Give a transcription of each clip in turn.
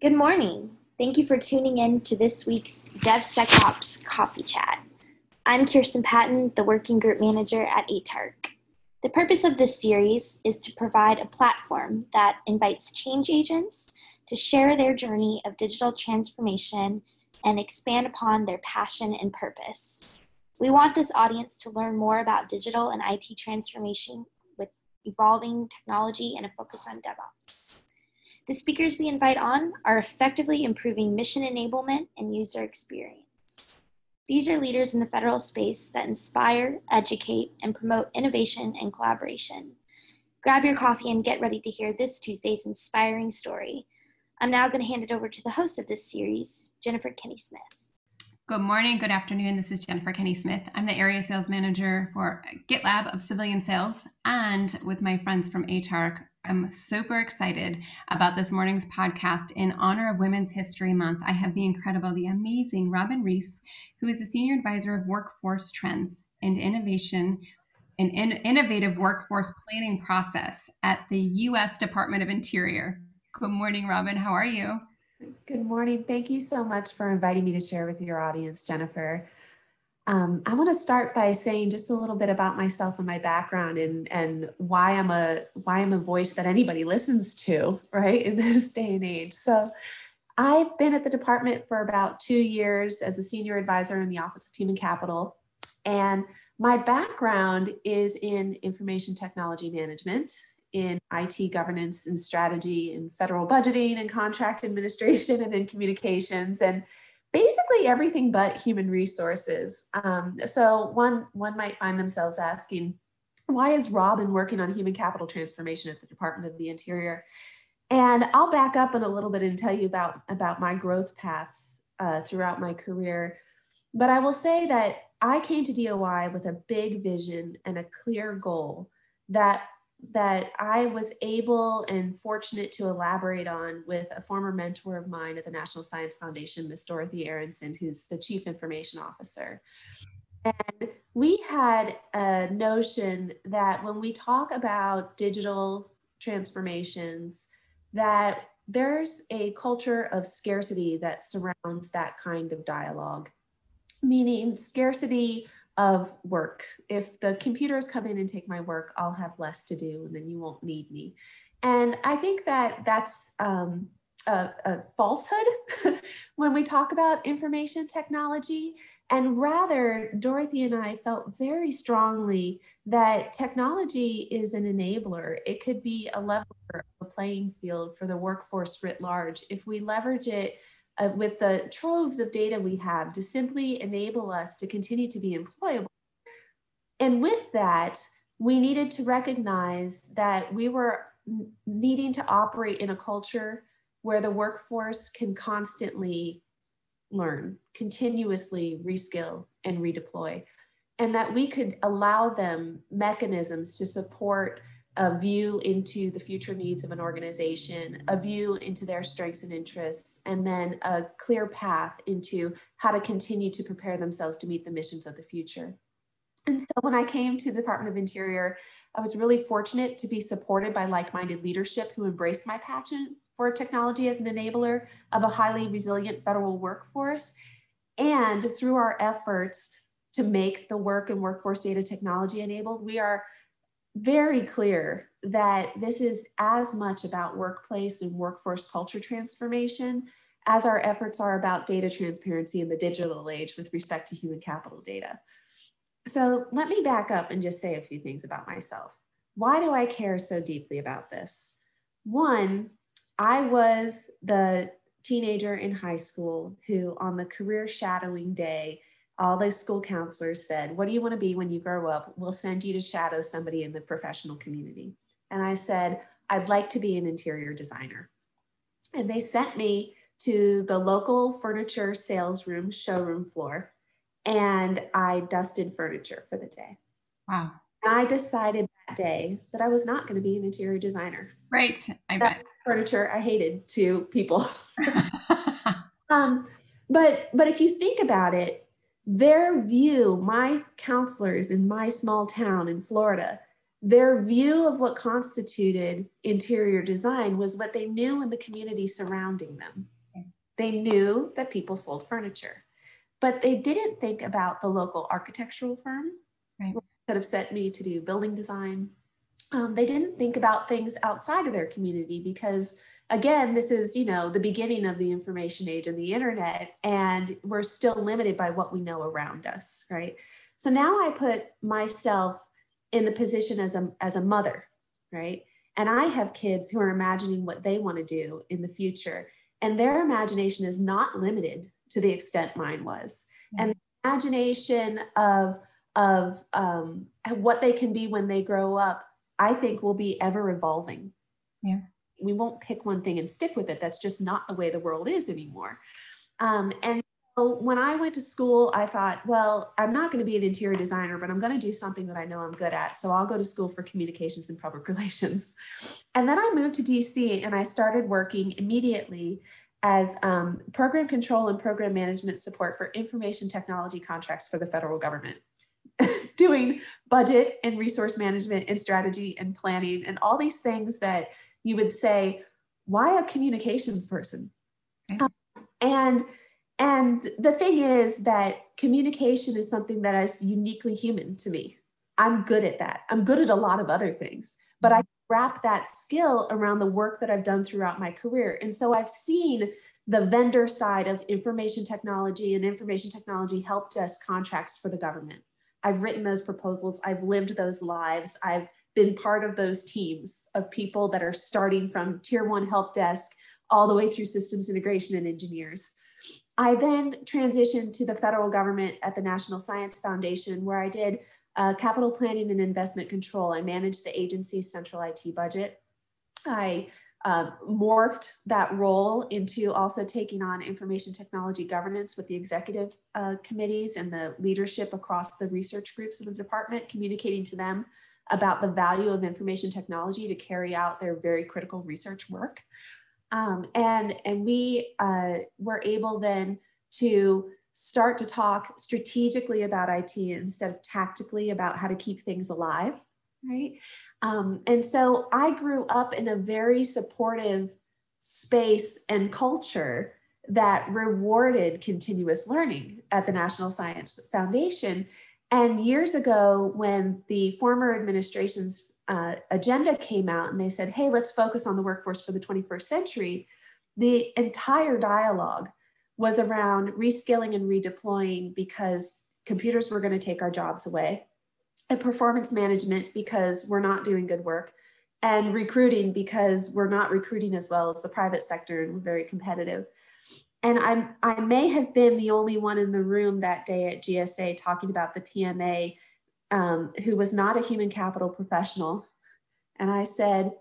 Good morning. Thank you for tuning in to this week's DevSecOps Coffee Chat. I'm Kirsten Patton, the Working Group Manager at ATARC. The purpose of this series is to provide a platform that invites change agents to share their journey of digital transformation and expand upon their passion and purpose. We want this audience to learn more about digital and IT transformation with evolving technology and a focus on DevOps. The speakers we invite on are effectively improving mission enablement and user experience. These are leaders in the federal space that inspire, educate, and promote innovation and collaboration. Grab your coffee and get ready to hear this Tuesday's inspiring story. I'm now going to hand it over to the host of this series, Jennifer Kenny Smith. Good morning, good afternoon. This is Jennifer Kenny Smith. I'm the area sales manager for GitLab of Civilian Sales, and with my friends from ATARC, I'm super excited about this morning's podcast in honor of Women's History Month. I have the incredible, the amazing Robin Reese, who is a senior advisor of workforce trends and innovation and in innovative workforce planning process at the U.S. Department of Interior. Good morning, Robin. How are you? Good morning. Thank you so much for inviting me to share with your audience, Jennifer. Um, I want to start by saying just a little bit about myself and my background and and why I'm a why I'm a voice that anybody listens to, right, in this day and age. So I've been at the department for about two years as a senior advisor in the Office of Human Capital. And my background is in information technology management, in IT governance and strategy, in federal budgeting and contract administration, and in communications. And basically everything but human resources. Um, so one one might find themselves asking, why is Robin working on human capital transformation at the Department of the Interior? And I'll back up in a little bit and tell you about about my growth path uh, throughout my career. But I will say that I came to DOI with a big vision and a clear goal that that I was able and fortunate to elaborate on with a former mentor of mine at the National Science Foundation, Miss Dorothy Aronson, who's the Chief Information Officer. And we had a notion that when we talk about digital transformations, that there's a culture of scarcity that surrounds that kind of dialogue, meaning scarcity of work. If the computers come in and take my work, I'll have less to do and then you won't need me. And I think that that's um, a, a falsehood when we talk about information technology. And rather, Dorothy and I felt very strongly that technology is an enabler. It could be a leveler a playing field for the workforce writ large if we leverage it uh, with the troves of data we have to simply enable us to continue to be employable. And with that, we needed to recognize that we were needing to operate in a culture where the workforce can constantly learn, continuously reskill and redeploy, and that we could allow them mechanisms to support a view into the future needs of an organization, a view into their strengths and interests, and then a clear path into how to continue to prepare themselves to meet the missions of the future. And so when I came to the Department of Interior, I was really fortunate to be supported by like-minded leadership who embraced my passion for technology as an enabler of a highly resilient federal workforce. And through our efforts to make the work and workforce data technology enabled, we are very clear that this is as much about workplace and workforce culture transformation as our efforts are about data transparency in the digital age with respect to human capital data. So let me back up and just say a few things about myself. Why do I care so deeply about this? One, I was the teenager in high school who on the career shadowing day all those school counselors said, What do you want to be when you grow up? We'll send you to shadow somebody in the professional community. And I said, I'd like to be an interior designer. And they sent me to the local furniture sales room, showroom floor, and I dusted furniture for the day. Wow. And I decided that day that I was not going to be an interior designer. Right. I that bet. Furniture I hated to people. um, but but if you think about it, their view, my counselors in my small town in Florida, their view of what constituted interior design was what they knew in the community surrounding them. They knew that people sold furniture, but they didn't think about the local architectural firm right. could have sent me to do building design. Um, they didn't think about things outside of their community because again this is you know the beginning of the information age and the internet and we're still limited by what we know around us right? So now i put myself in the position as a as a mother right? And i have kids who are imagining what they want to do in the future and their imagination is not limited to the extent mine was. Mm-hmm. and the imagination of of um, what they can be when they grow up i think will be ever evolving. Yeah we won't pick one thing and stick with it. That's just not the way the world is anymore. Um, and so when i went to school i thought well i'm not going to be an interior designer but i'm going to do something that i know i'm good at so i'll go to school for communications and public relations. And then i moved to dc and i started working immediately as um, program control and program management support for information technology contracts for the federal government, doing budget and resource management and strategy and planning and all these things that you would say, why a communications person? Okay. Um, and and the thing is that communication is something that is uniquely human to me. I'm good at that. I'm good at a lot of other things, but I wrap that skill around the work that I've done throughout my career. And so I've seen the vendor side of information technology and information technology help desk contracts for the government. I've written those proposals, I've lived those lives, I've been part of those teams of people that are starting from tier one help desk all the way through systems integration and engineers. I then transitioned to the federal government at the National Science Foundation, where I did uh, capital planning and investment control. I managed the agency's central IT budget. I uh, morphed that role into also taking on information technology governance with the executive uh, committees and the leadership across the research groups of the department, communicating to them about the value of information technology to carry out their very critical research work. Um, and, and we uh, were able then to start to talk strategically about IT instead of tactically about how to keep things alive, right? Um, and so I grew up in a very supportive space and culture that rewarded continuous learning at the National Science Foundation. And years ago, when the former administration's uh, agenda came out and they said, hey, let's focus on the workforce for the 21st century, the entire dialogue was around reskilling and redeploying because computers were going to take our jobs away, and performance management because we're not doing good work, and recruiting because we're not recruiting as well as the private sector and we're very competitive. And i I may have been the only one in the room that day at GSA talking about the PMA um, who was not a human capital professional. And I said,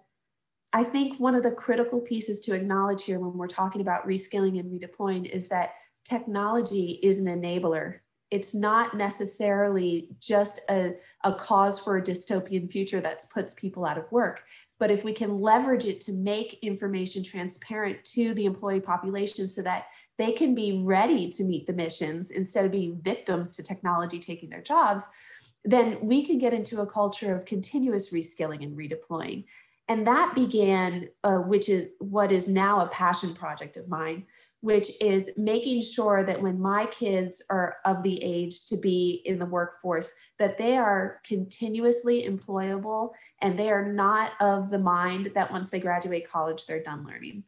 I think one of the critical pieces to acknowledge here when we're talking about reskilling and redeploying is that technology is an enabler. It's not necessarily just a, a cause for a dystopian future that puts people out of work. But if we can leverage it to make information transparent to the employee population so that they can be ready to meet the missions instead of being victims to technology taking their jobs, then we can get into a culture of continuous reskilling and redeploying. And that began uh, which is what is now a passion project of mine which is making sure that when my kids are of the age to be in the workforce that they are continuously employable and they are not of the mind that once they graduate college they're done learning.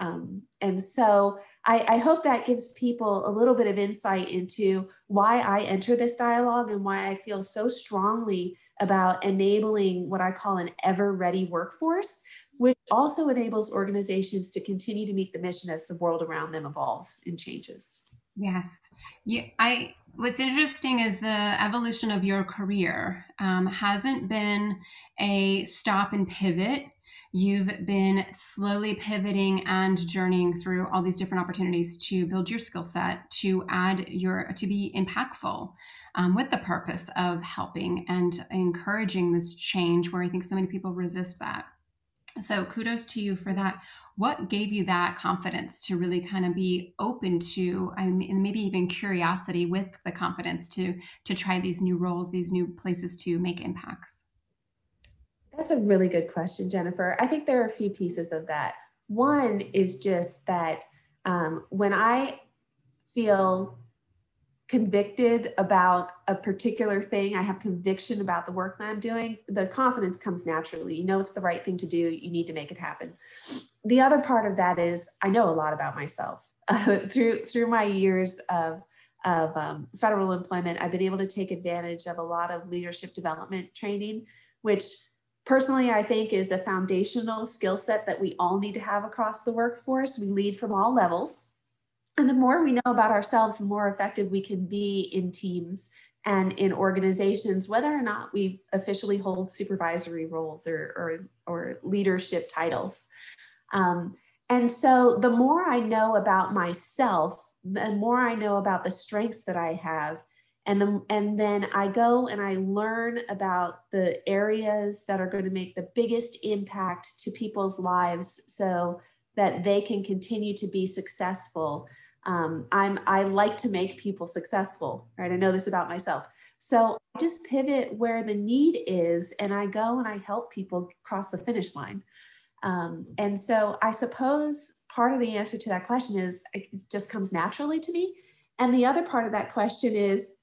Um, and so I, I, hope that gives people a little bit of insight into why I enter this dialogue and why I feel so strongly about enabling what I call an ever ready workforce, which also enables organizations to continue to meet the mission as the world around them evolves and changes. Yeah. Yeah, I what's interesting is the evolution of your career um, hasn't been a stop and pivot You've been slowly pivoting and journeying through all these different opportunities to build your skill set, to add your, to be impactful um, with the purpose of helping and encouraging this change where I think so many people resist that. So kudos to you for that. What gave you that confidence to really kind of be open to, I mean, maybe even curiosity with the confidence to to try these new roles, these new places to make impacts? That's a really good question, Jennifer. I think there are a few pieces of that. One is just that um, when I feel convicted about a particular thing, I have conviction about the work that I'm doing, the confidence comes naturally. You know it's the right thing to do, you need to make it happen. The other part of that is I know a lot about myself. Uh, through through my years of of um, federal employment, I've been able to take advantage of a lot of leadership development training, which personally I think is a foundational skill set that we all need to have across the workforce. We lead from all levels and the more we know about ourselves, the more effective we can be in teams and in organizations, whether or not we officially hold supervisory roles or, or, or leadership titles. Um, and so the more I know about myself, the more I know about the strengths that I have, and the, and then I go and I learn about the areas that are going to make the biggest impact to people's lives so that they can continue to be successful um, I'm I like to make people successful, right? I know this about myself. So I just pivot where the need is, and I go and I help people cross the finish line. Um, and so I suppose part of the answer to that question is it just comes naturally to me. And the other part of that question is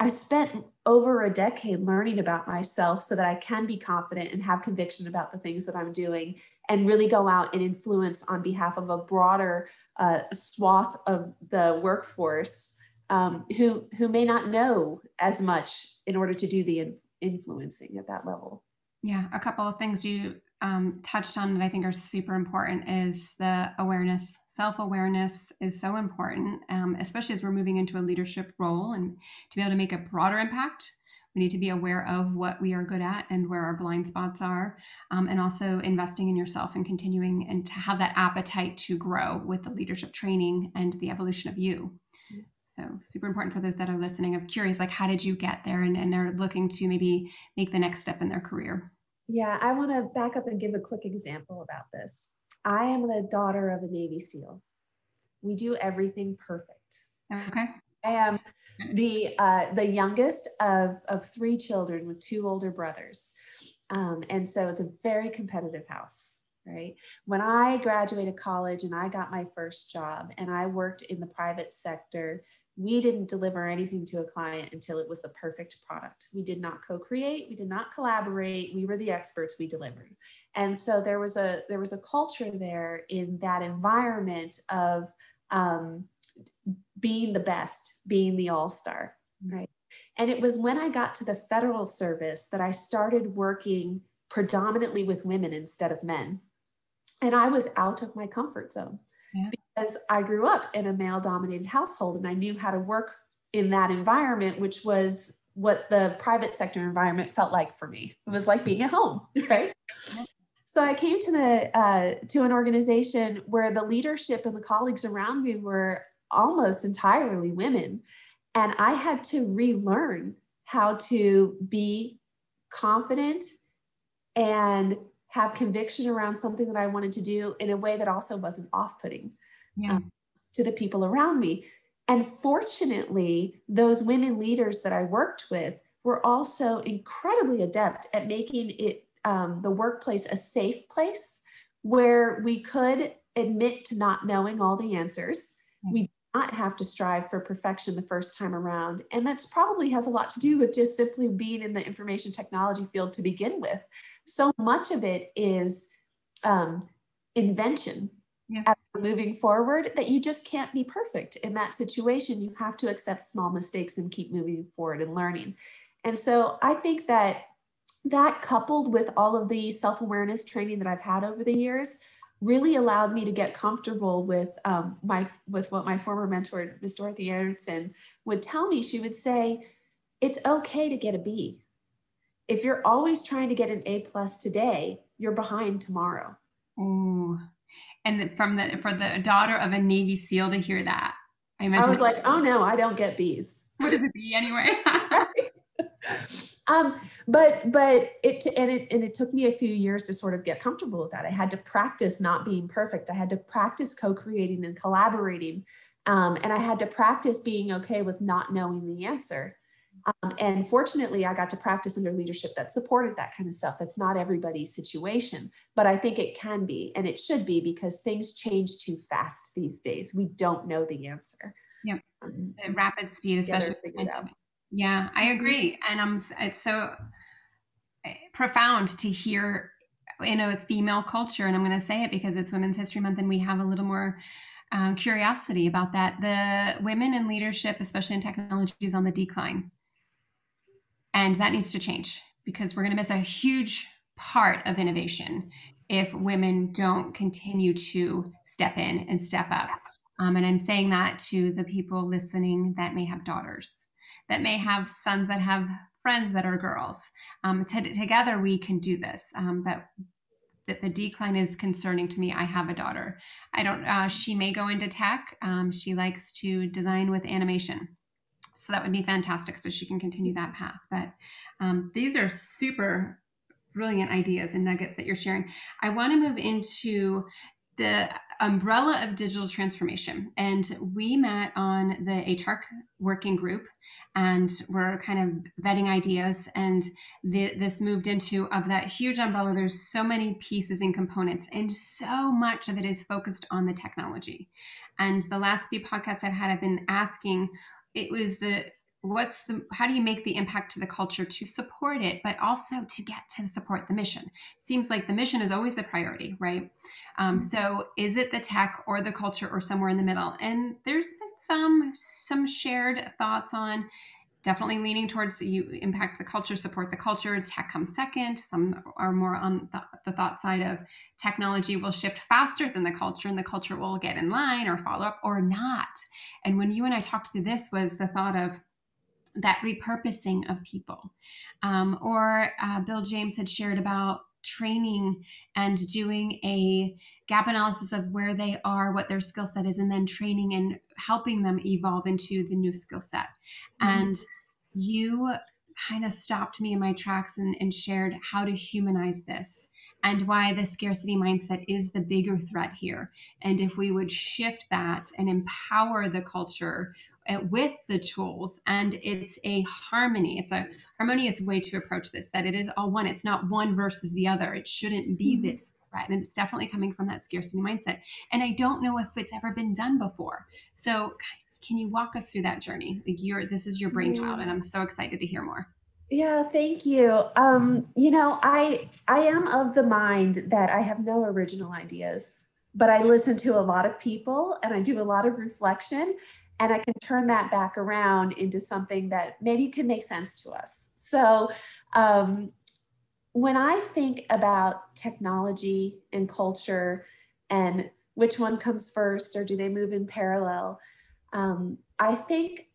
I spent over a decade learning about myself so that I can be confident and have conviction about the things that I'm doing and really go out and influence on behalf of a broader uh, swath of the workforce um, who, who may not know as much in order to do the in- influencing at that level. Yeah, a couple of things you um, touched on that I think are super important is the awareness. Self awareness is so important, um, especially as we're moving into a leadership role and to be able to make a broader impact. We need to be aware of what we are good at and where our blind spots are, um, and also investing in yourself and continuing and to have that appetite to grow with the leadership training and the evolution of you. So super important for those that are listening of curious, like how did you get there and, and are looking to maybe make the next step in their career. Yeah, I want to back up and give a quick example about this. I am the daughter of a Navy SEAL. We do everything perfect. Okay. I am the uh, the youngest of of three children with two older brothers, um, and so it's a very competitive house. Right. When I graduated college and I got my first job and I worked in the private sector we didn't deliver anything to a client until it was the perfect product. We did not co-create, we did not collaborate, we were the experts, we delivered. And so there was a there was a culture there in that environment of um, being the best, being the all-star, right? And it was when I got to the federal service that I started working predominantly with women instead of men. And I was out of my comfort zone. Yeah because I grew up in a male dominated household and I knew how to work in that environment, which was what the private sector environment felt like for me. It was like being at home, right? So I came to the uh, to an organization where the leadership and the colleagues around me were almost entirely women, and I had to relearn how to be confident and have conviction around something that I wanted to do in a way that also wasn't off-putting yeah. um, to the people around me. And fortunately, those women leaders that I worked with were also incredibly adept at making it um, the workplace a safe place where we could admit to not knowing all the answers. Mm-hmm. We not have to strive for perfection the first time around. And that's probably has a lot to do with just simply being in the information technology field to begin with. So much of it is um, invention yeah. as we're moving forward that you just can't be perfect in that situation. You have to accept small mistakes and keep moving forward and learning. And so I think that that coupled with all of the self-awareness training that I've had over the years really allowed me to get comfortable with um, my with what my former mentor, Miss Dorothy Aronson, would tell me. She would say, "It's okay to get a B. If you're always trying to get an A plus today, you're behind tomorrow." Ooh, and from the for the daughter of a Navy SEAL to hear that, I, I was like, oh no, I don't get B's. What is a B anyway? um, but but it and it and it took me a few years to sort of get comfortable with that. I had to practice not being perfect. I had to practice co-creating and collaborating, um, and I had to practice being okay with not knowing the answer. Um, and fortunately, I got to practice under leadership that supported that kind of stuff. That's not everybody's situation, but I think it can be and it should be because things change too fast these days. We don't know the answer. Yeah, um, the rapid speed, especially. Yeah, I mm-hmm. agree, and I'm. It's so eh, profound to hear in a female culture, and I'm going to say it because it's Women's History Month, and we have a little more um, curiosity about that. The women in leadership, especially in technology, is on the decline. And that needs to change because we're going to miss a huge part of innovation if women don't continue to step in and step up. Um, and I'm saying that to the people listening that may have daughters, that may have sons that have friends that are girls. Um, t- together we can do this. Um, but that the decline is concerning to me. I have a daughter. I don't. Uh, she may go into tech. Um, she likes to design with animation, so that would be fantastic. So she can continue that path. But um, these are super brilliant ideas and nuggets that you're sharing. I want to move into the umbrella of digital transformation. And we met on the ATARC working group and we're kind of vetting ideas. And the, this moved into of that huge umbrella. There's so many pieces and components, and so much of it is focused on the technology. And the last few podcasts I've had, I've been asking, it was the what's the how do you make the impact to the culture to support it but also to get to support the mission? Seems like the mission is always the priority right? Um, mm-hmm. so is it the tech or the culture or somewhere in the middle? And there's been some some shared thoughts on definitely leaning towards you impact the culture support the culture tech comes second. Some are more on the, the, thought side of technology will shift faster than the culture and the culture will get in line or follow up or not. And when you and i talked through this was the thought of that repurposing of people. Um, or uh, Bill James had shared about training and doing a gap analysis of where they are, what their skill set is, and then training and helping them evolve into the new skill set. Mm-hmm. And you kind of stopped me in my tracks and, and shared how to humanize this and why the scarcity mindset is the bigger threat here. And if we would shift that and empower the culture with the tools and it's a harmony. It's a harmonious way to approach this that it is all one. It's not one versus the other. It shouldn't be mm-hmm. this threat and it's definitely coming from that scarcity mindset. And i don't know if it's ever been done before. So can you walk us through that journey? Like you're this is your brainchild and i'm so excited to hear more. Yeah thank you. Um you know i i am of the mind that i have no original ideas but I listen to a lot of people and I do a lot of reflection and I can turn that back around into something that maybe can make sense to us. So, um, when I think about technology and culture and which one comes first or do they move in parallel, um, I think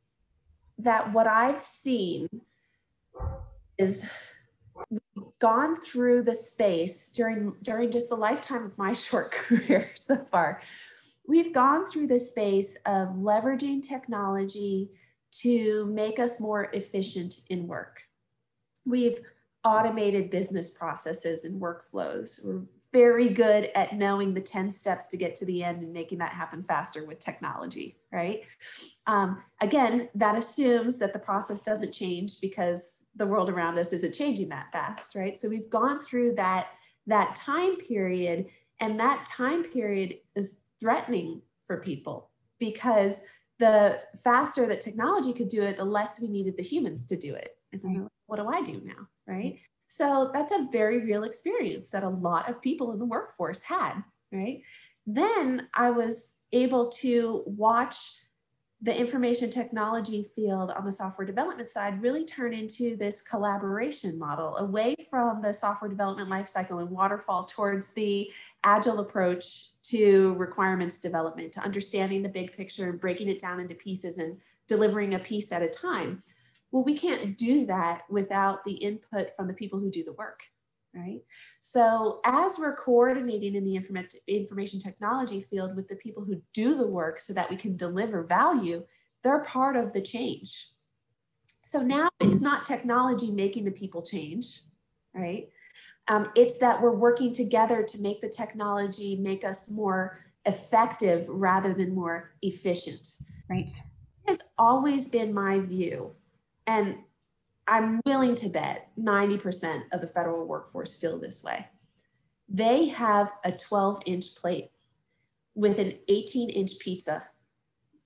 that what I've seen is gone through the space during during just the lifetime of my short career so far we've gone through the space of leveraging technology to make us more efficient in work. We've automated business processes and workflows. We're very good at knowing the 10 steps to get to the end and making that happen faster with technology, right? Um, again, that assumes that the process doesn't change because the world around us isn't changing that fast, right? So we've gone through that, that time period, and that time period is threatening for people because the faster that technology could do it, the less we needed the humans to do it. And then, what do I do now? Right. So that's a very real experience that a lot of people in the workforce had. Right. Then I was able to watch the information technology field on the software development side really turn into this collaboration model away from the software development lifecycle and waterfall towards the agile approach to requirements development, to understanding the big picture and breaking it down into pieces and delivering a piece at a time. Well, we can't do that without the input from the people who do the work, right? So as we're coordinating in the information technology field with the people who do the work so that we can deliver value, they're part of the change. So now it's not technology making the people change, right? Um, it's that we're working together to make the technology make us more effective rather than more efficient. Right. It has always been my view. And I'm willing to bet 90% of the federal workforce feel this way. They have a 12 inch plate with an 18 inch pizza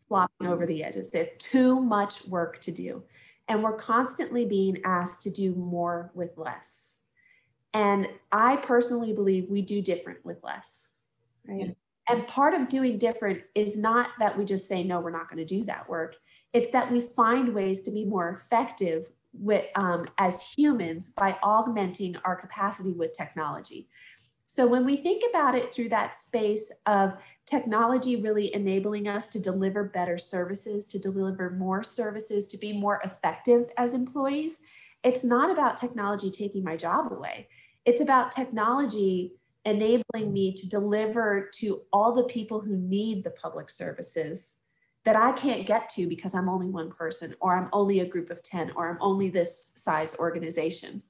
flopping over the edges. They have too much work to do. And we're constantly being asked to do more with less. And I personally believe we do different with less, right? Yeah. And part of doing different is not that we just say, no, we're not going to do that work. It's that we find ways to be more effective with, um, as humans by augmenting our capacity with technology. So when we think about it through that space of technology really enabling us to deliver better services, to deliver more services, to be more effective as employees, it's not about technology taking my job away. It's about technology enabling me to deliver to all the people who need the public services that I can't get to because I'm only one person, or I'm only a group of 10, or I'm only this size organization.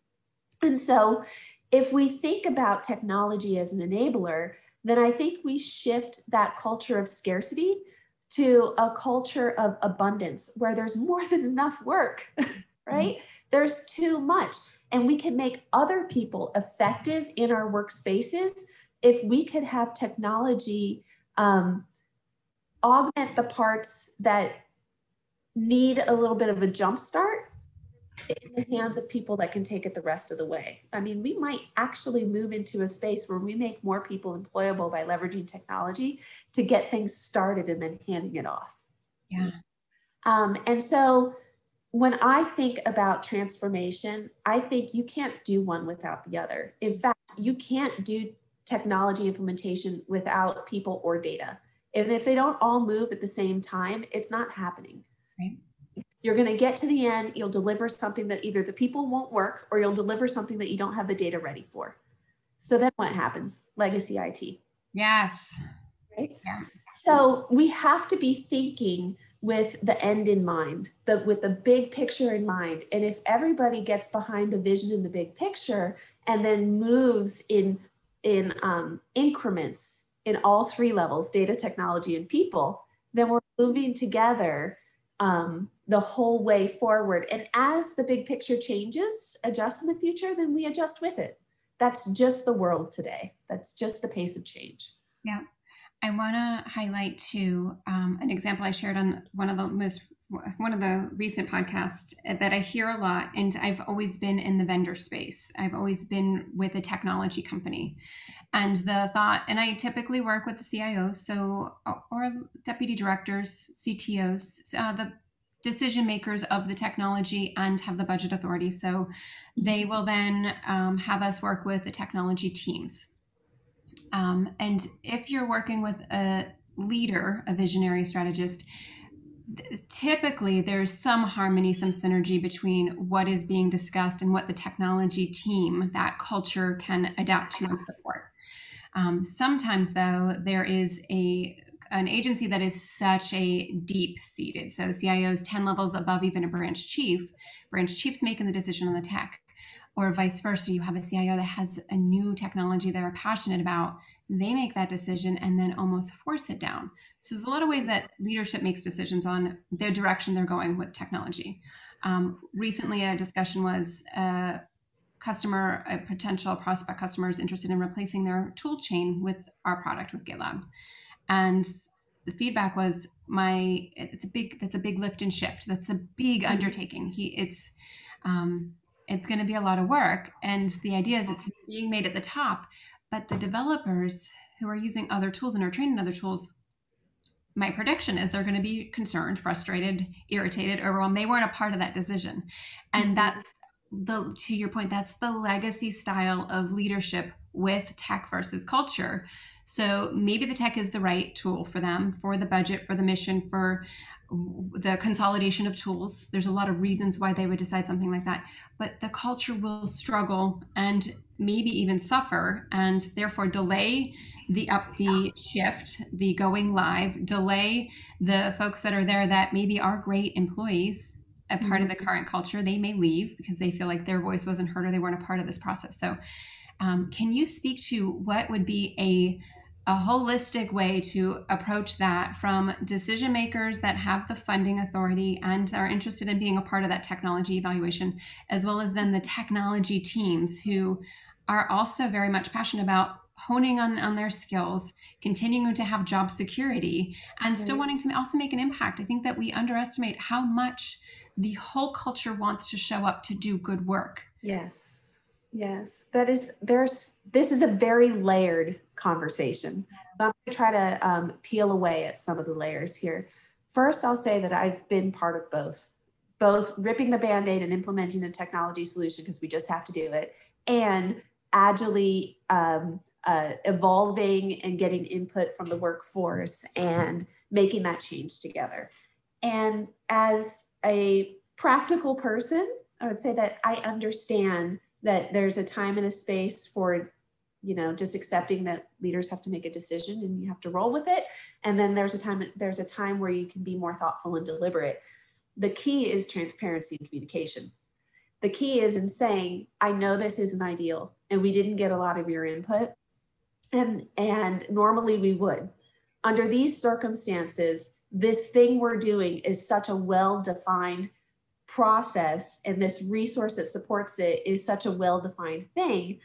And so, if we think about technology as an enabler, then I think we shift that culture of scarcity to a culture of abundance where there's more than enough work, right? Mm-hmm. There's too much. And we can make other people effective in our workspaces if we could have technology um, augment the parts that need a little bit of a jump start in the hands of people that can take it the rest of the way. I mean, we might actually move into a space where we make more people employable by leveraging technology to get things started and then handing it off. Yeah. Um, and so when I think about transformation, I think you can't do one without the other. In fact, you can't do technology implementation without people or data. And if they don't all move at the same time, it's not happening. Right. You're going to get to the end, you'll deliver something that either the people won't work or you'll deliver something that you don't have the data ready for. So then what happens? Legacy IT. Yes. Right? Yeah. So we have to be thinking with the end in mind, the with the big picture in mind. And if everybody gets behind the vision in the big picture and then moves in in um, increments in all three levels, data, technology, and people, then we're moving together um, the whole way forward. And as the big picture changes, adjusts in the future, then we adjust with it. That's just the world today. That's just the pace of change. Yeah. I want to highlight too um, an example I shared on one of the most one of the recent podcasts that I hear a lot, and I've always been in the vendor space. I've always been with a technology company, and the thought, and I typically work with the CIO, so or deputy directors, CTOs, uh, the decision makers of the technology and have the budget authority. So they will then um, have us work with the technology teams. Um, and if you're working with a leader, a visionary strategist, typically there's some harmony, some synergy between what is being discussed and what the technology team, that culture can adapt to and support. Um, sometimes, though, there is a an agency that is such a deep seated. So CIOs 10 levels above even a branch chief. Branch chiefs making the decision on the tech or vice versa, you have a CIO that has a new technology they're passionate about, they make that decision and then almost force it down. So there's a lot of ways that leadership makes decisions on their direction they're going with technology. Um, recently, a discussion was a customer, a potential prospect customer is interested in replacing their tool chain with our product with GitLab, and the feedback was my it's a big that's a big lift and shift. That's a big mm-hmm. undertaking. He it's um, it's going to be a lot of work. And the idea is it's being made at the top, but the developers who are using other tools and are trained in other tools, my prediction is they're going to be concerned, frustrated, irritated, overwhelmed. They weren't a part of that decision. And mm-hmm. that's the to your point, that's the legacy style of leadership with tech versus culture. So maybe the tech is the right tool for them, for the budget, for the mission, for the consolidation of tools. There's a lot of reasons why they would decide something like that, but the culture will struggle and maybe even suffer, and therefore delay the up the shift, the going live, delay the folks that are there that maybe are great employees, a part of the mm-hmm. current culture. They may leave because they feel like their voice wasn't heard or they weren't a part of this process. So, um, can you speak to what would be a a holistic way to approach that from decision makers that have the funding authority and are interested in being a part of that technology evaluation, as well as then the technology teams who are also very much passionate about honing on, on their skills, continuing to have job security, and still wanting to also make an impact. I think that we underestimate how much the whole culture wants to show up to do good work. Yes. Yes. That is, there's, this is a very layered conversation. So I'm going to try to um, peel away at some of the layers here. First, I'll say that I've been part of both, both ripping the band aid and implementing a technology solution because we just have to do it, and agilely um, uh, evolving and getting input from the workforce and making that change together. And as a practical person, I would say that I understand that there's a time and a space for you know just accepting that leaders have to make a decision and you have to roll with it. And then there's a time there's a time where you can be more thoughtful and deliberate. The key is transparency and communication. The key is in saying i know this isn't ideal and we didn't get a lot of your input. And and normally we would. Under these circumstances this thing we're doing is such a well defined process and this resource that supports it is such a well defined thing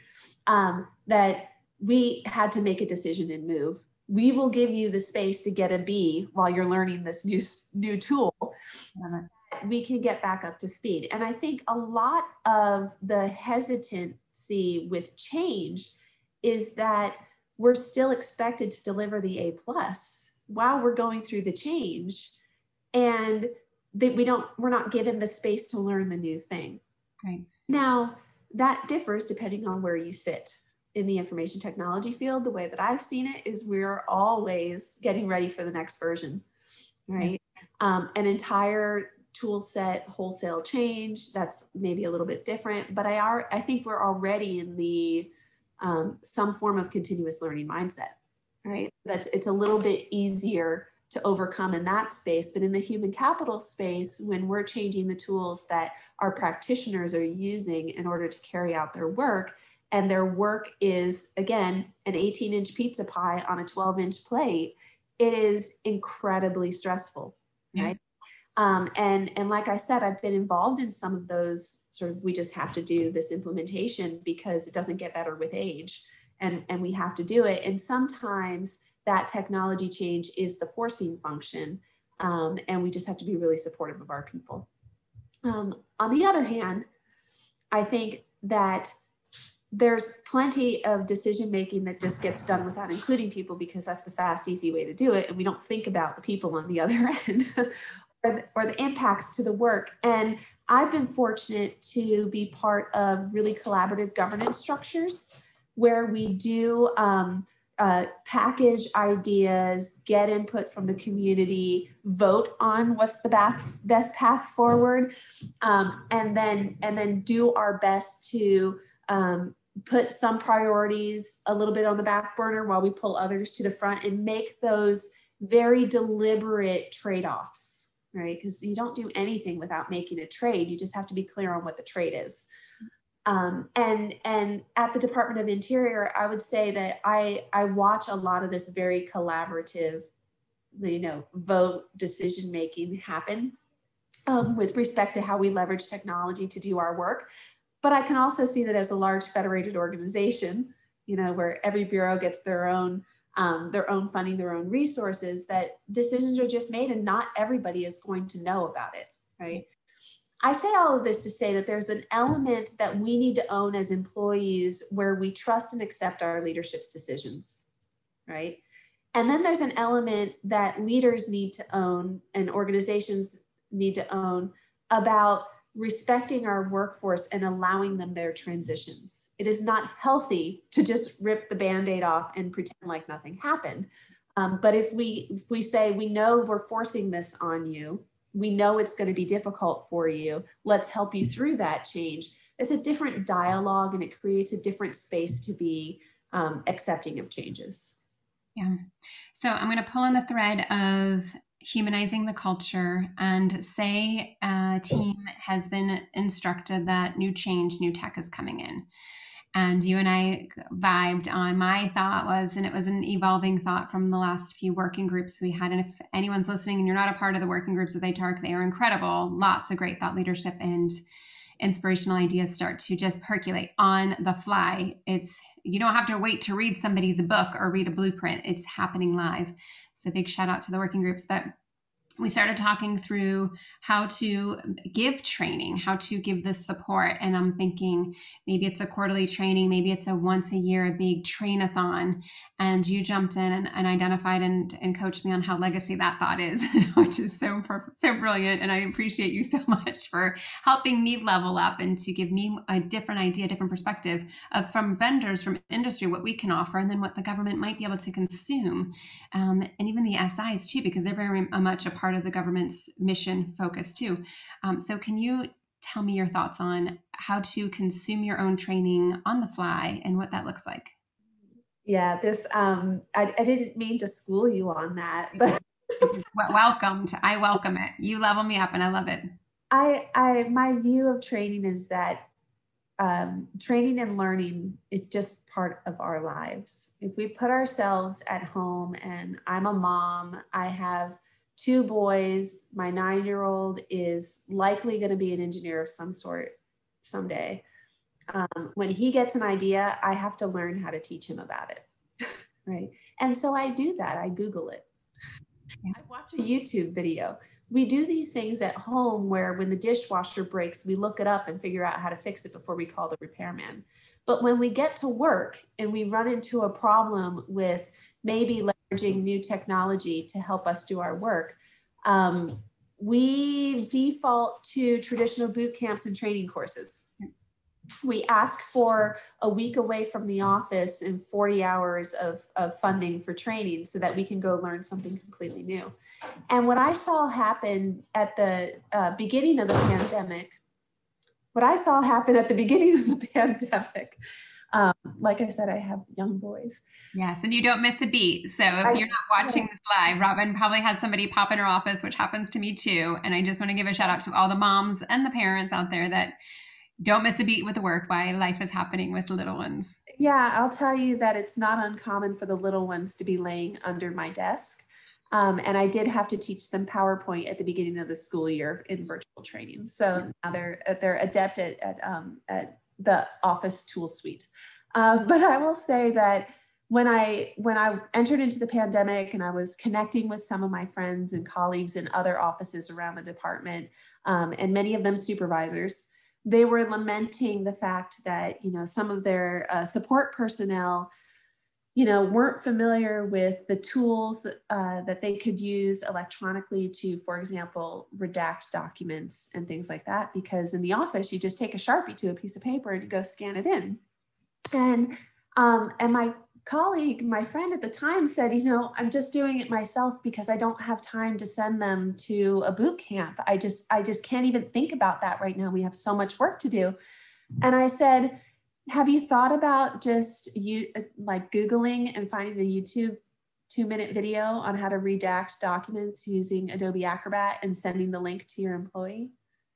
um, that we had to make a decision and move. We will give you the space to get a b while you're learning this new new tool so we can get back up to speed. And i think a lot of the hesitancy with change is that we're still expected to deliver the a plus while we're going through the change. And that we don't we're not given the space to learn the new thing. Right. Now that differs depending on where you sit in the information technology field. The way that i've seen it is we're always getting ready for the next version right? Um, an entire tool set wholesale change that's maybe a little bit different but i are i think we're already in the um, some form of continuous learning mindset right? That's it's a little bit easier to overcome in that space. But in the human capital space, when we're changing the tools that our practitioners are using in order to carry out their work, and their work is, again, an 18 inch pizza pie on a 12 inch plate, it is incredibly stressful, right? Um, and and like I said, I've been involved in some of those sort of we just have to do this implementation because it doesn't get better with age, and and we have to do it. And sometimes that technology change is the forcing function. Um, and we just have to be really supportive of our people. Um, on the other hand, I think that there's plenty of decision making that just gets done without including people because that's the fast, easy way to do it. And we don't think about the people on the other end or, the, or the impacts to the work. And I've been fortunate to be part of really collaborative governance structures where we do um, uh, package ideas, get input from the community, vote on what's the bath, best path forward, um, and then and then do our best to um, put some priorities a little bit on the back burner while we pull others to the front and make those very deliberate trade-offs, right? Because you don't do anything without making a trade. You just have to be clear on what the trade is. Um, and and at the Department of Interior, I would say that I I watch a lot of this very collaborative, you know, vote decision making happen um, with respect to how we leverage technology to do our work. But I can also see that as a large federated organization, you know, where every bureau gets their own um, their own funding, their own resources, that decisions are just made, and not everybody is going to know about it, right? I say all of this to say that there's an element that we need to own as employees where we trust and accept our leadership's decisions, right? And then there's an element that leaders need to own and organizations need to own about respecting our workforce and allowing them their transitions. It is not healthy to just rip the band-aid off and pretend like nothing happened. Um, but if we if we say we know we're forcing this on you, we know it's going to be difficult for you. Let's help you through that change. It's a different dialogue and it creates a different space to be um, accepting of changes. Yeah. So I'm going to pull on the thread of humanizing the culture and say a team has been instructed that new change, new tech is coming in. And you and I vibed on my thought was, and it was an evolving thought from the last few working groups we had. And if anyone's listening and you're not a part of the working groups with ATARC, they are incredible. Lots of great thought leadership and inspirational ideas start to just percolate on the fly. It's you don't have to wait to read somebody's book or read a blueprint. It's happening live. So big shout out to the working groups. But we started talking through how to give training, how to give this support. And I'm thinking maybe it's a quarterly training, maybe it's a once a year, a big trainathon. And you jumped in and, and identified and, and coached me on how legacy that thought is, which is so, so brilliant. And I appreciate you so much for helping me level up and to give me a different idea, different perspective of from vendors, from industry, what we can offer, and then what the government might be able to consume. Um, and even the SIs too, because they're very much a part of the government's mission focus too. Um, so, can you tell me your thoughts on how to consume your own training on the fly and what that looks like? Yeah, this um, I, I didn't mean to school you on that, but welcomed. I welcome it. You level me up, and I love it. I, I, my view of training is that um, training and learning is just part of our lives. If we put ourselves at home, and I'm a mom, I have two boys. My nine year old is likely going to be an engineer of some sort someday. Um, when he gets an idea, I have to learn how to teach him about it. right. And so I do that. I Google it. I watch a YouTube video. We do these things at home where when the dishwasher breaks, we look it up and figure out how to fix it before we call the repairman. But when we get to work and we run into a problem with maybe leveraging new technology to help us do our work, um, we default to traditional boot camps and training courses. We ask for a week away from the office and 40 hours of, of funding for training so that we can go learn something completely new. And what I saw happen at the uh, beginning of the pandemic, what I saw happen at the beginning of the pandemic um, like I said, I have young boys. Yes, and you don't miss a beat. So if I, you're not watching this live, Robin probably had somebody pop in her office, which happens to me too. And I just want to give a shout out to all the moms and the parents out there that don't miss a beat with the work while life is happening with little ones. Yeah, I'll tell you that it's not uncommon for the little ones to be laying under my desk. Um, and I did have to teach them PowerPoint at the beginning of the school year in virtual training. So now they're they're adept at at, um, at the Office tool suite. Uh, but I will say that when I when I entered into the pandemic and I was connecting with some of my friends and colleagues in other offices around the department, um, and many of them supervisors, they were lamenting the fact that you know some of their uh, support personnel you know, weren't familiar with the tools uh, that they could use electronically to, for example, redact documents and things like that. Because in the office, you just take a Sharpie to a piece of paper and you go scan it in. And, um, and my colleague, my friend at the time said, you know, I'm just doing it myself because I don't have time to send them to a boot camp. I just, I just can't even think about that right now. We have so much work to do. And I said, have you thought about just you like googling and finding a youtube two minute video on how to redact documents using adobe acrobat and sending the link to your employee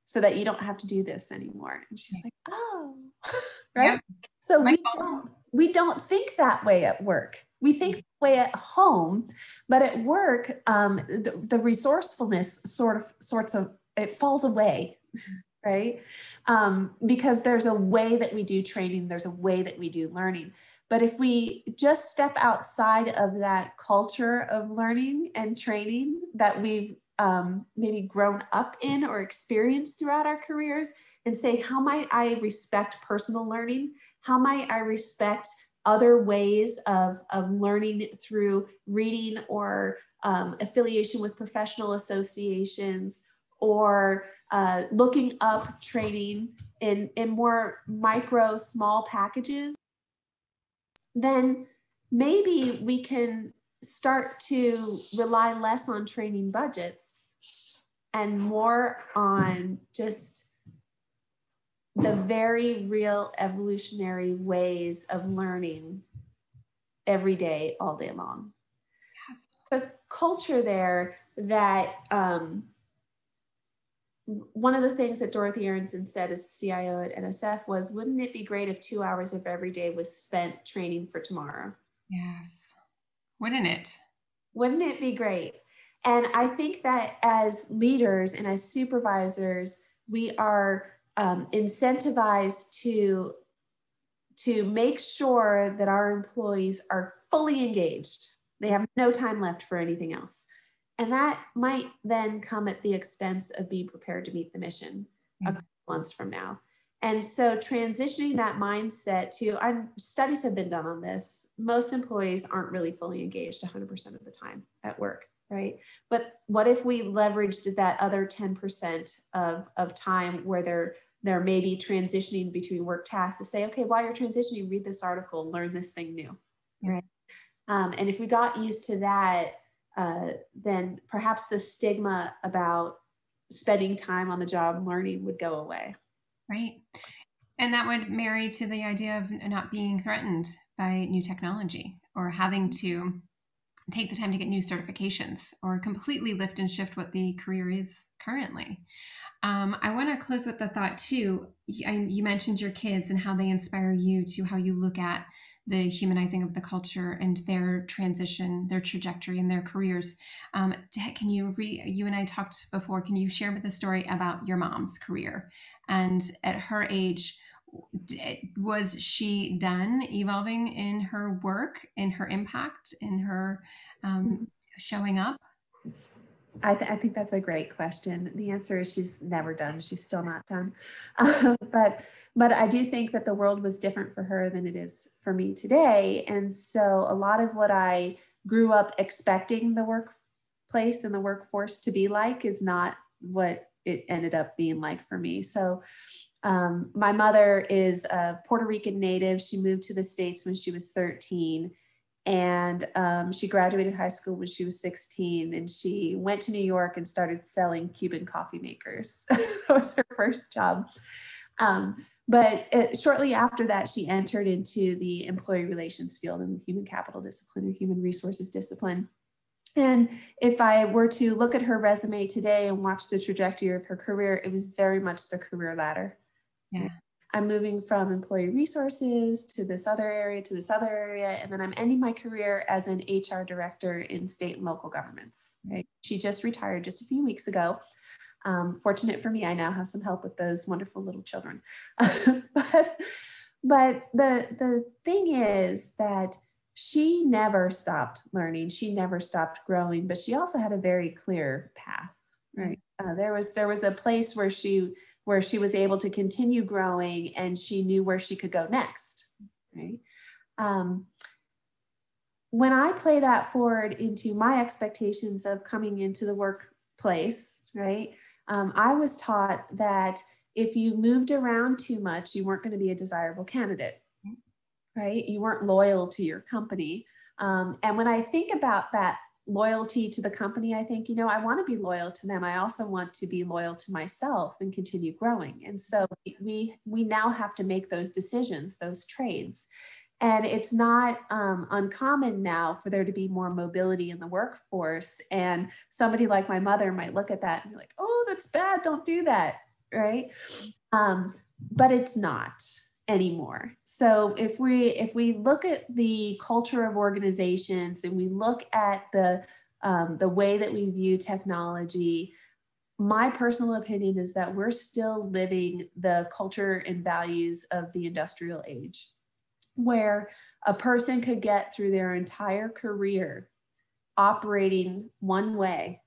so that you don't have to do this anymore? And she's like oh. Right? So we don't we don't think that way at work. We think that way at home but at work um, the, the resourcefulness sort of sorts of it falls away right? Um, because there's a way that we do training, there's a way that we do learning. But if we just step outside of that culture of learning and training that we've um, maybe grown up in or experienced throughout our careers and say, how might I respect personal learning? How might I respect other ways of, of learning through reading or um, affiliation with professional associations or uh, looking up training in, in more micro, small packages, then maybe we can start to rely less on training budgets and more on just the very real evolutionary ways of learning every day, all day long. Yes. The culture there that um, one of the things that Dorothy Aronson said as the CIO at NSF was, wouldn't it be great if two hours of every day was spent training for tomorrow? Yes. Wouldn't it? Wouldn't it be great? And I think that as leaders and as supervisors, we are um, incentivized to to make sure that our employees are fully engaged. They have no time left for anything else. And that might then come at the expense of being prepared to meet the mission mm-hmm. a couple months from now. And so transitioning that mindset to our studies have been done on this. Most employees aren't really fully engaged 100% of the time at work, right? But what if we leveraged that other 10% of, of time where they're they're maybe transitioning between work tasks to say, okay, while you're transitioning, read this article, learn this thing new, right? Um, and if we got used to that, uh, then perhaps the stigma about spending time on the job learning would go away. Right. And that would marry to the idea of not being threatened by new technology or having to take the time to get new certifications or completely lift and shift what the career is currently. Um, I want to close with the thought too. You mentioned your kids and how they inspire you to how you look at the humanizing of the culture and their transition, their trajectory, and their careers. Um, can you re? You and I talked before. Can you share with a story about your mom's career and at her age? Was she done evolving in her work, in her impact, in her um, showing up? I, th- I, think that's a great question. The answer is she's never done. She's still not done. Um, but but I do think that the world was different for her than it is for me today. And so a lot of what I grew up expecting the workplace and the workforce to be like is not what it ended up being like for me. So um, my mother is a Puerto Rican native. She moved to the States when she was 13 and um, she graduated high school when she was 16 and she went to new york and started selling cuban coffee makers. That was her first job. Um, but uh, shortly after that she entered into the employee relations field in the human capital discipline or human resources discipline. And if i were to look at her resume today and watch the trajectory of her career it was very much the career ladder. Yeah I'm moving from employee resources to this other area to this other area, and then I'm ending my career as an HR director in state and local governments. Right? She just retired just a few weeks ago. Um, fortunate for me, I now have some help with those wonderful little children. but but the the thing is that she never stopped learning. She never stopped growing, but she also had a very clear path. Right? Uh, there was there was a place where she where she was able to continue growing and she knew where she could go next, right? Um, when I play that forward into my expectations of coming into the workplace, right? Um, I was taught that if you moved around too much, you weren't going to be a desirable candidate, right? You weren't loyal to your company. Um, and when I think about that loyalty to the company, I think, you know, I want to be loyal to them. I also want to be loyal to myself and continue growing. And so we we now have to make those decisions, those trades. And it's not um, uncommon now for there to be more mobility in the workforce. And somebody like my mother might look at that and be like, oh, that's bad. Don't do that. Right. Um, but it's not anymore. So if we if we look at the culture of organizations and we look at the um, the way that we view technology, my personal opinion is that we're still living the culture and values of the industrial age, where a person could get through their entire career operating one way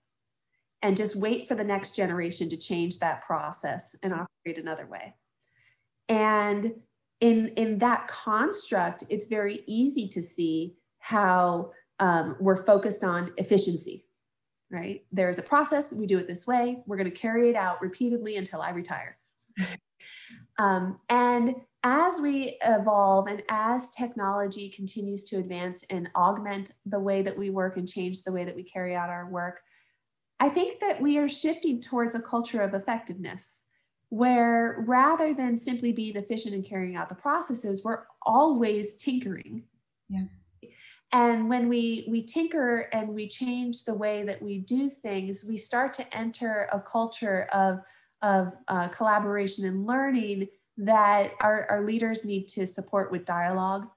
and just wait for the next generation to change that process and operate another way. And in in that construct it's very easy to see how um, we're focused on efficiency right? There's a process we do it this way we're going to carry it out repeatedly until i retire. Um, and as we evolve and as technology continues to advance and augment the way that we work and change the way that we carry out our work i think that we are shifting towards a culture of effectiveness where rather than simply being efficient in carrying out the processes, we're always tinkering. Yeah. And when we we tinker and we change the way that we do things, we start to enter a culture of of uh, collaboration and learning that our, our leaders need to support with dialogue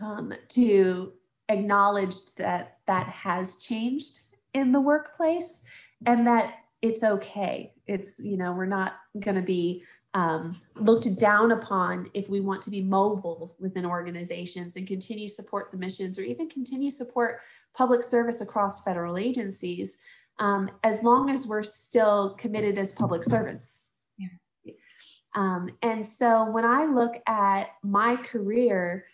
um, to acknowledge that that has changed in the workplace and that it's okay. It's, you know, we're not going to be um, looked down upon if we want to be mobile within organizations and continue support the missions or even continue support public service across federal agencies um, as long as we're still committed as public servants. Yeah. Um, and so when I look at my career,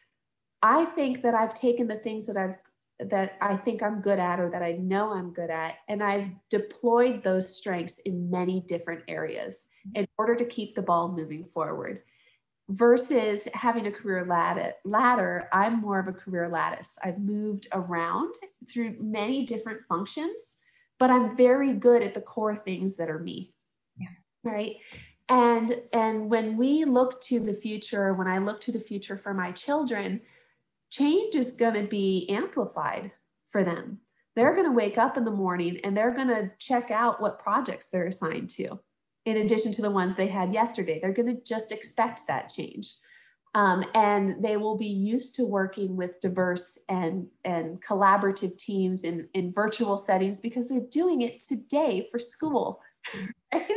I think that I've taken the things that I've that I think I'm good at or that I know I'm good at. And I've deployed those strengths in many different areas in order to keep the ball moving forward. Versus having a career ladder, I'm more of a career lattice. I've moved around through many different functions, but I'm very good at the core things that are me. Yeah. Right. And and when we look to the future, when I look to the future for my children, change is going to be amplified for them. They're going to wake up in the morning and they're going to check out what projects they're assigned to, in addition to the ones they had yesterday. They're going to just expect that change. Um, and they will be used to working with diverse and, and collaborative teams in, in virtual settings because they're doing it today for school. Right?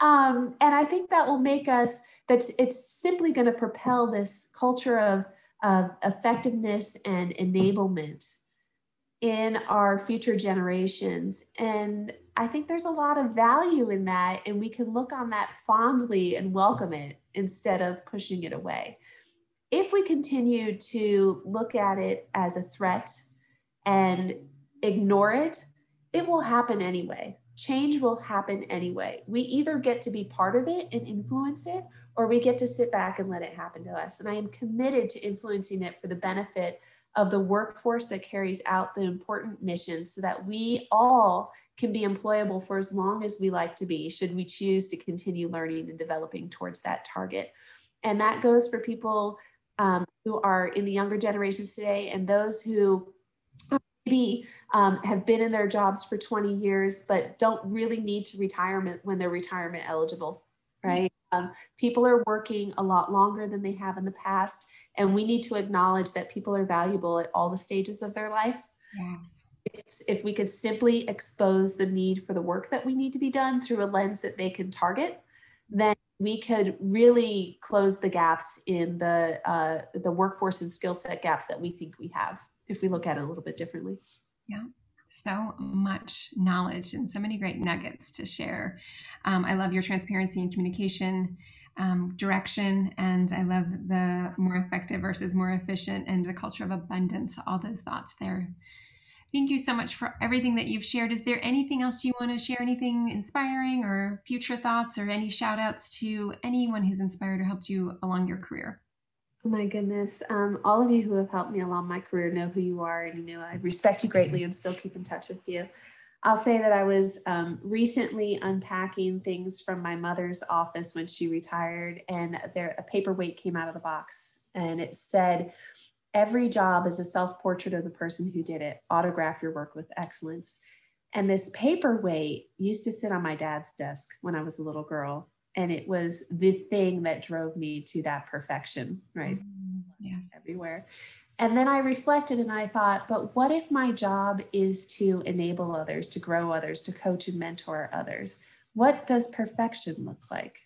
Um, and I think that will make us, that's it's simply going to propel this culture of of effectiveness and enablement in our future generations. And I think there's a lot of value in that, and we can look on that fondly and welcome it instead of pushing it away. If we continue to look at it as a threat and ignore it, it will happen anyway. Change will happen anyway. We either get to be part of it and influence it, or we get to sit back and let it happen to us. And I am committed to influencing it for the benefit of the workforce that carries out the important missions so that we all can be employable for as long as we like to be, should we choose to continue learning and developing towards that target. And that goes for people um, who are in the younger generations today and those who maybe um, have been in their jobs for 20 years but don't really need to retirement when they're retirement eligible, right? Um, people are working a lot longer than they have in the past, and we need to acknowledge that people are valuable at all the stages of their life. Yes. If, if we could simply expose the need for the work that we need to be done through a lens that they can target, then we could really close the gaps in the uh, the workforce and skill set gaps that we think we have if we look at it a little bit differently. Yeah so much knowledge and so many great nuggets to share. Um, I love your transparency and communication um, direction, and I love the more effective versus more efficient and the culture of abundance, all those thoughts there. Thank you so much for everything that you've shared. Is there anything else you want to share? Anything inspiring or future thoughts or any shout outs to anyone who's inspired or helped you along your career? My goodness. Um, all of you who have helped me along my career know who you are, and you know I respect you greatly and still keep in touch with you. I'll say that I was um, recently unpacking things from my mother's office when she retired, and there a paperweight came out of the box, and it said, "Every job is a self-portrait of the person who did it. Autograph your work with excellence." And this paperweight used to sit on my dad's desk when I was a little girl, and it was the thing that drove me to that perfection right? Mm, yes. everywhere. And then i reflected and i thought but what if my job is to enable others to grow others to coach and mentor others? What does perfection look like?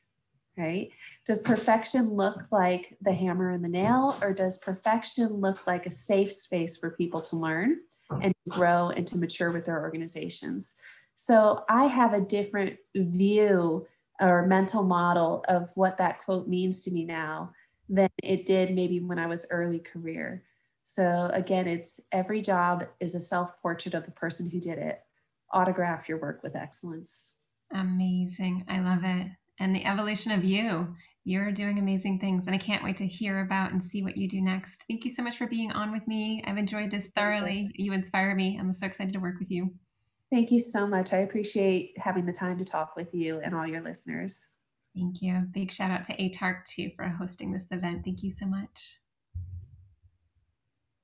Right? Does perfection look like the hammer and the nail or does perfection look like a safe space for people to learn and grow and to mature with their organizations? So i have a different view or mental model of what that quote means to me now than it did maybe when I was early career. So again, it's every job is a self portrait of the person who did it. Autograph your work with excellence. Amazing. I love it. And the evolution of you. You're doing amazing things, and I can't wait to hear about and see what you do next. Thank you so much for being on with me. I've enjoyed this thoroughly. You inspire me. I'm so excited to work with you. Thank you so much. I appreciate having the time to talk with you and all your listeners. Thank you. Big shout out to ATARC too for hosting this event. Thank you so much.